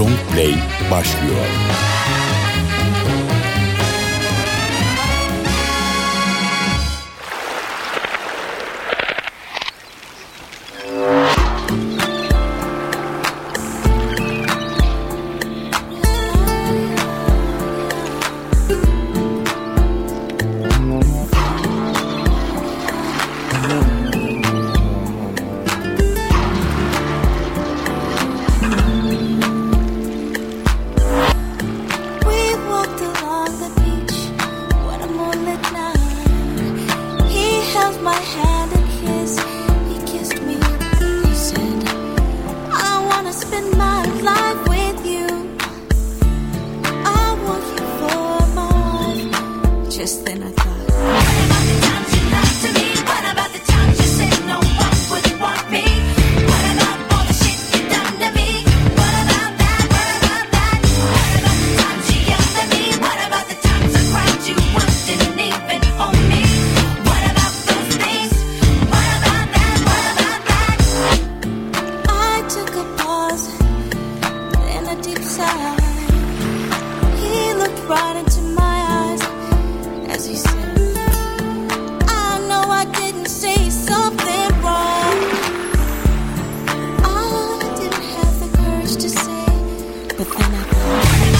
Long Play başlıyor. And I go.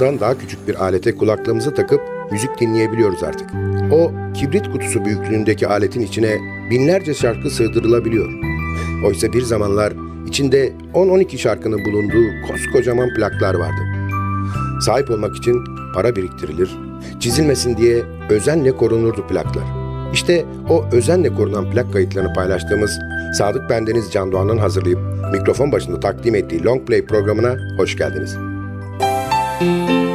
Kutusundan daha küçük bir alete kulaklığımızı takıp müzik dinleyebiliyoruz artık. O kibrit kutusu büyüklüğündeki aletin içine binlerce şarkı sığdırılabiliyor. Oysa bir zamanlar içinde 10-12 şarkının bulunduğu koskocaman plaklar vardı. Sahip olmak için para biriktirilir, çizilmesin diye özenle korunurdu plaklar. İşte o özenle korunan plak kayıtlarını paylaştığımız Sadık Bendeniz Can Doğan'ın hazırlayıp mikrofon başında takdim ettiği Long Play programına hoş geldiniz. Música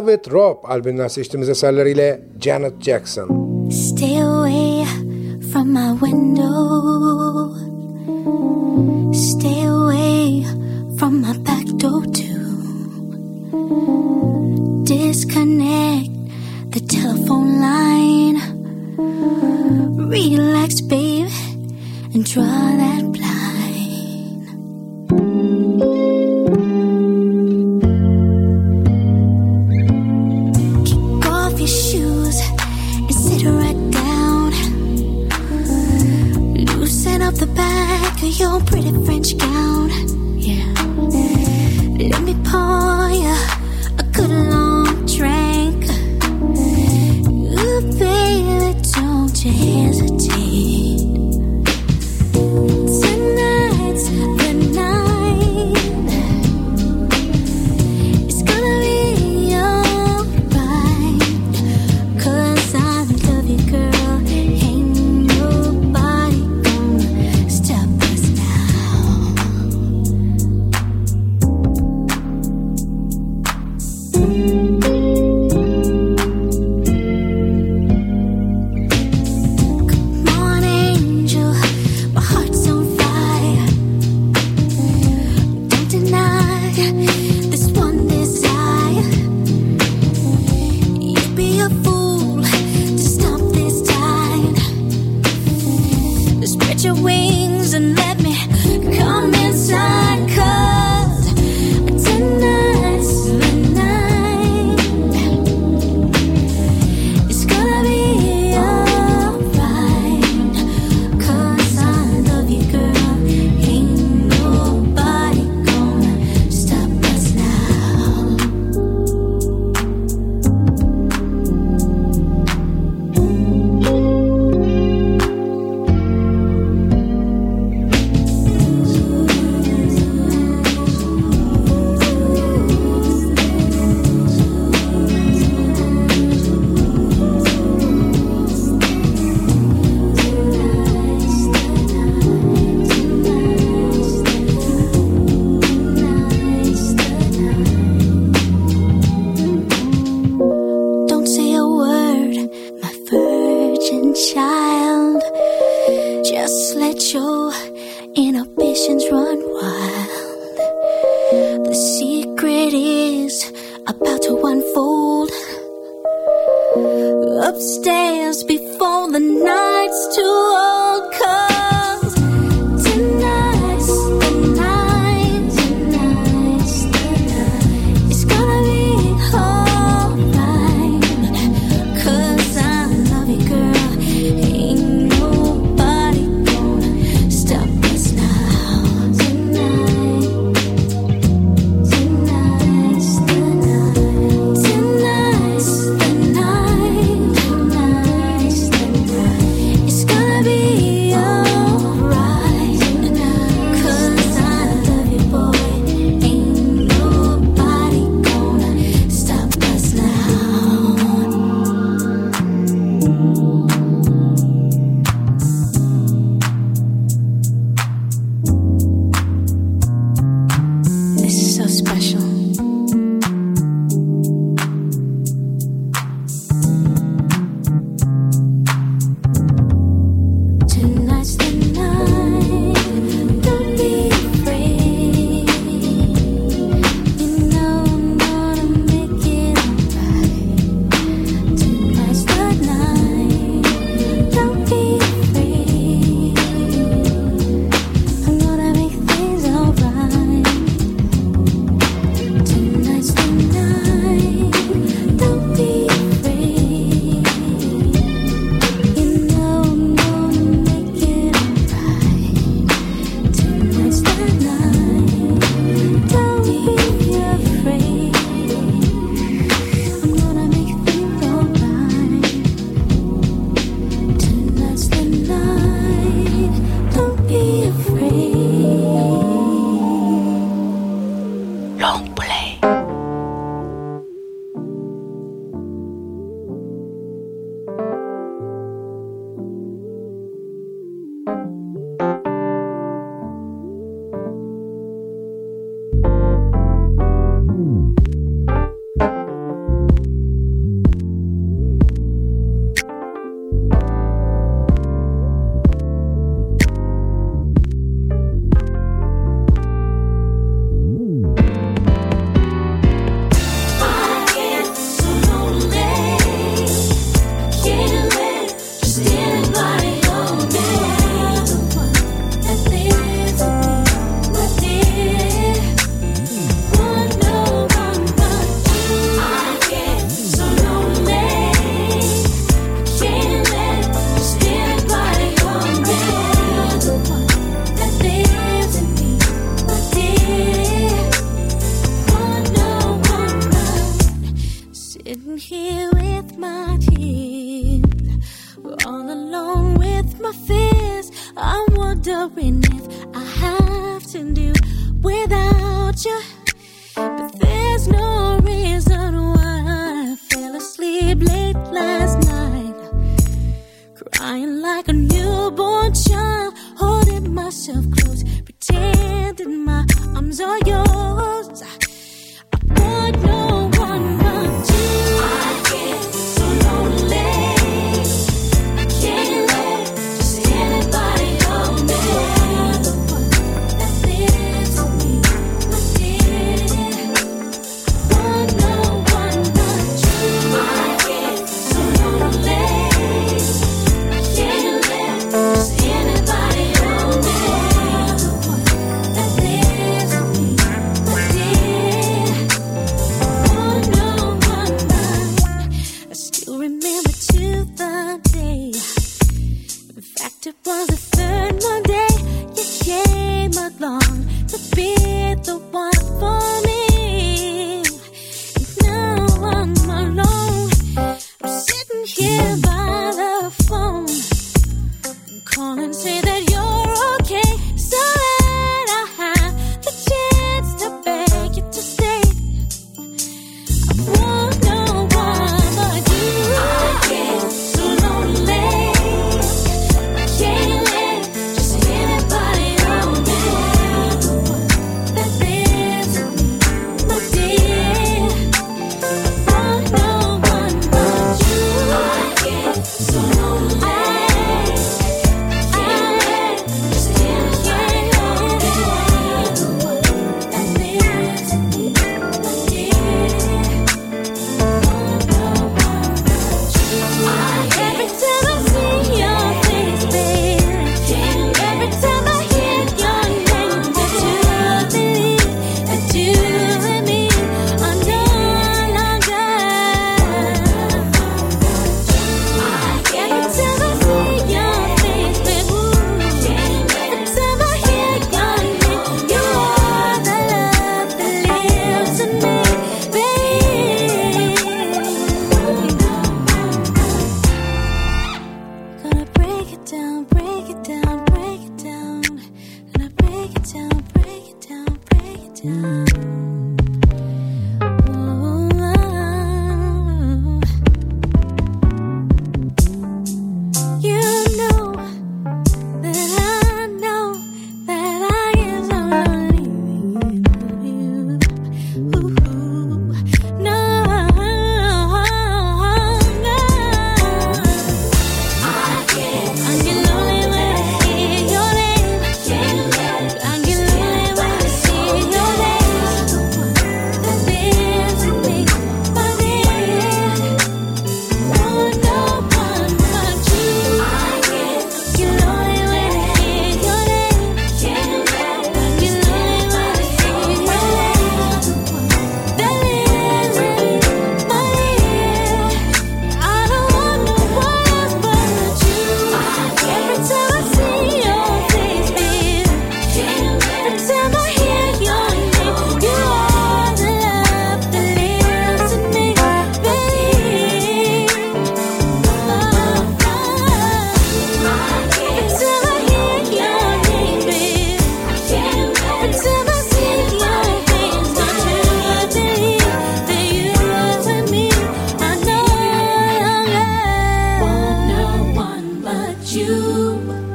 Velvet Rope albümünden seçtiğimiz eserleriyle Janet Jackson. Stay away from my window. Stay away from my back door too. Disconnect the telephone line. Relax babe and draw that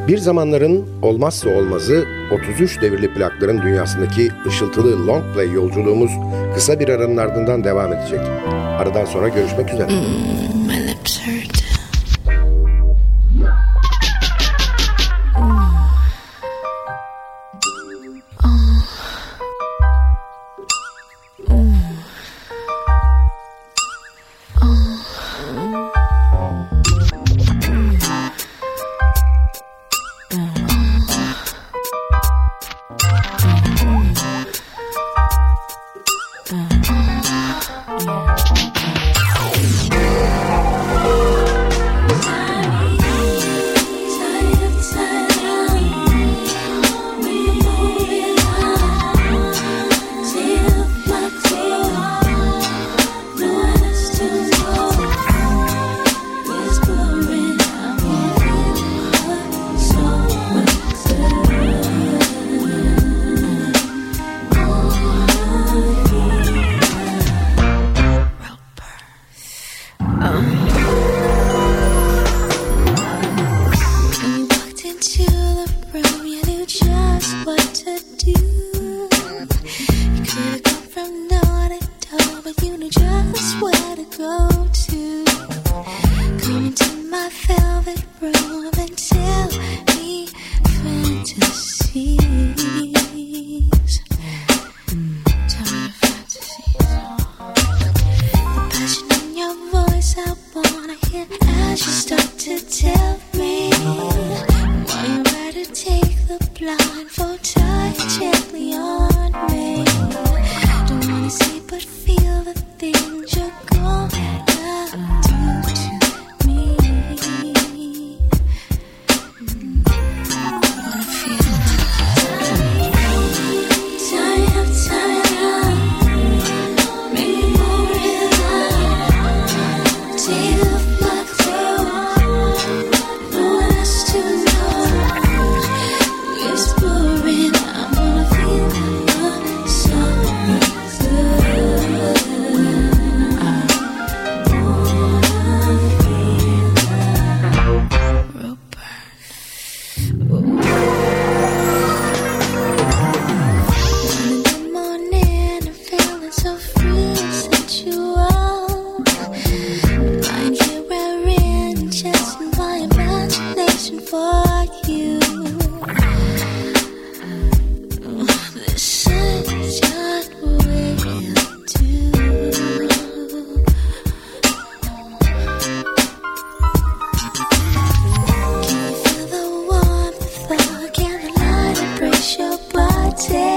Bir zamanların olmazsa olmazı 33 devirli plakların dünyasındaki ışıltılı long play yolculuğumuz kısa bir aranın ardından devam edecek. Aradan sonra görüşmek üzere. Hmm. take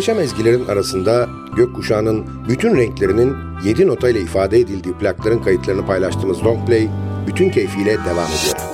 Muhteşem ezgilerin arasında gökkuşağının bütün renklerinin 7 notayla ifade edildiği plakların kayıtlarını paylaştığımız Longplay bütün keyfiyle devam ediyor.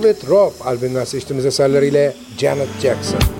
Velvet Rope albümünden seçtiğimiz eserleriyle Janet Jackson.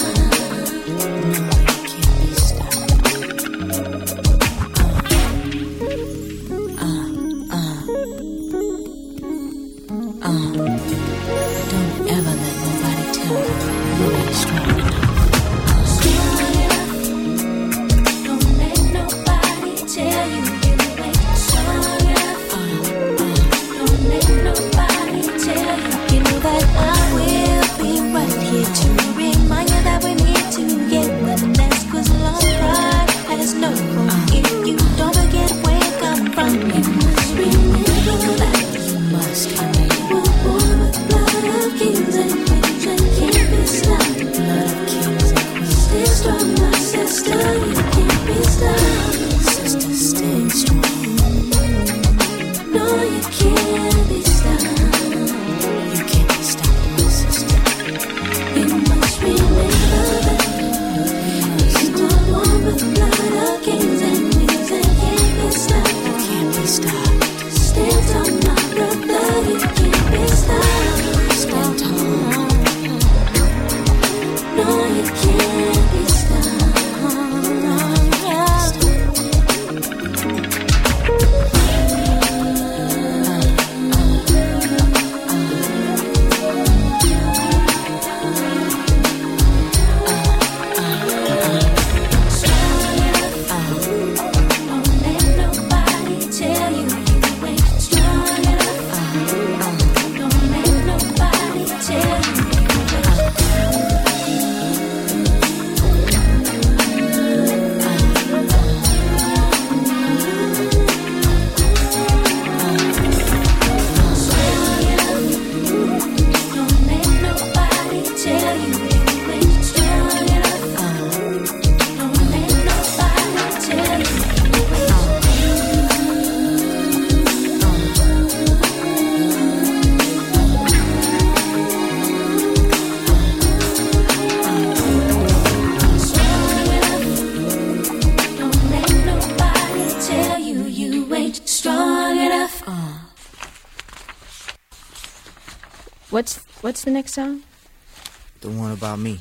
What's the next song? The one about me.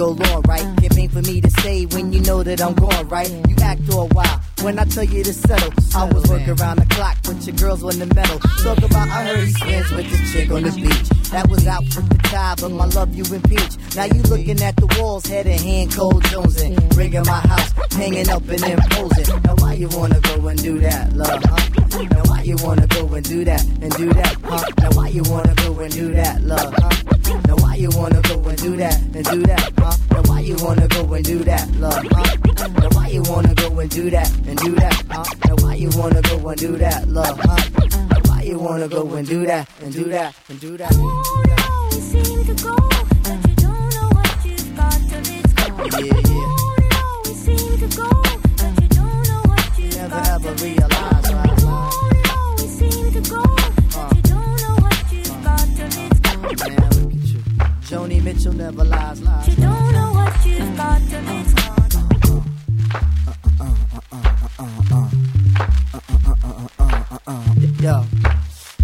Go long, right? It ain't for me to say when you know that I'm gone, right? You act all wild when I tell you to settle. I was working around the clock, but your girls on the metal. Talk about I heard he swims with this chick on the beach. That was out with the tide, but my love you impeach. Now you looking at walls, head in hand, cold jonesing. Rigging my house, hanging up and imposing. Now why you wanna go and do that, love, huh? Now why you wanna go and do that and do that, huh? Now why you wanna go and do that, love, huh? Now why you wanna go and do that and do that, huh? Now why you wanna go and do that, love, huh? Now why you wanna go and do that and do that, huh? Now why you wanna go and do that, love, huh? Now why you wanna go and do that and do that and do that? Look at you. Mitchell never lies,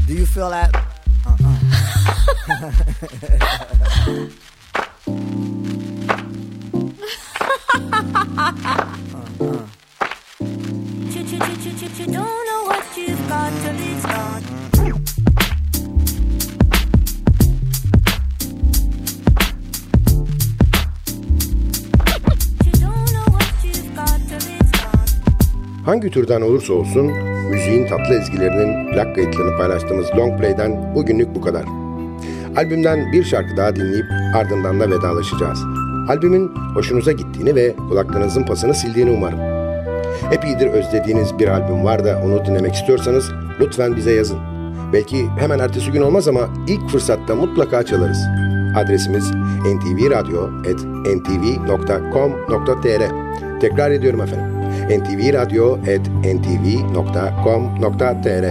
do you feel that? You, Hangi türden olursa olsun müziğin tatlı ezgilerinin plak kayıtlarını paylaştığımız long play'den bugünlük bu kadar. Albümden bir şarkı daha dinleyip ardından da vedalaşacağız. Albümün hoşunuza gittiğini ve kulaklarınızın pasını sildiğini umarım. Epeydir özlediğiniz bir albüm var da onu dinlemek istiyorsanız lütfen bize yazın. Belki hemen ertesi gün olmaz ama ilk fırsatta mutlaka çalarız. Adresimiz ntvradio.ntv.com.tr Tekrar ediyorum efendim. ntvradio.ntv.com.tr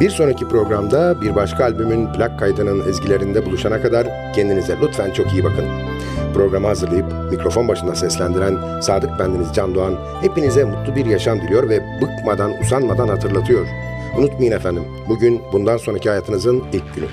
Bir sonraki programda bir başka albümün plak kaydının ezgilerinde buluşana kadar kendinize lütfen çok iyi bakın. Programı hazırlayıp mikrofon başında seslendiren Sadık Bendeniz Can Doğan hepinize mutlu bir yaşam diliyor ve bıkmadan usanmadan hatırlatıyor. Unutmayın efendim, bugün bundan sonraki hayatınızın ilk günü.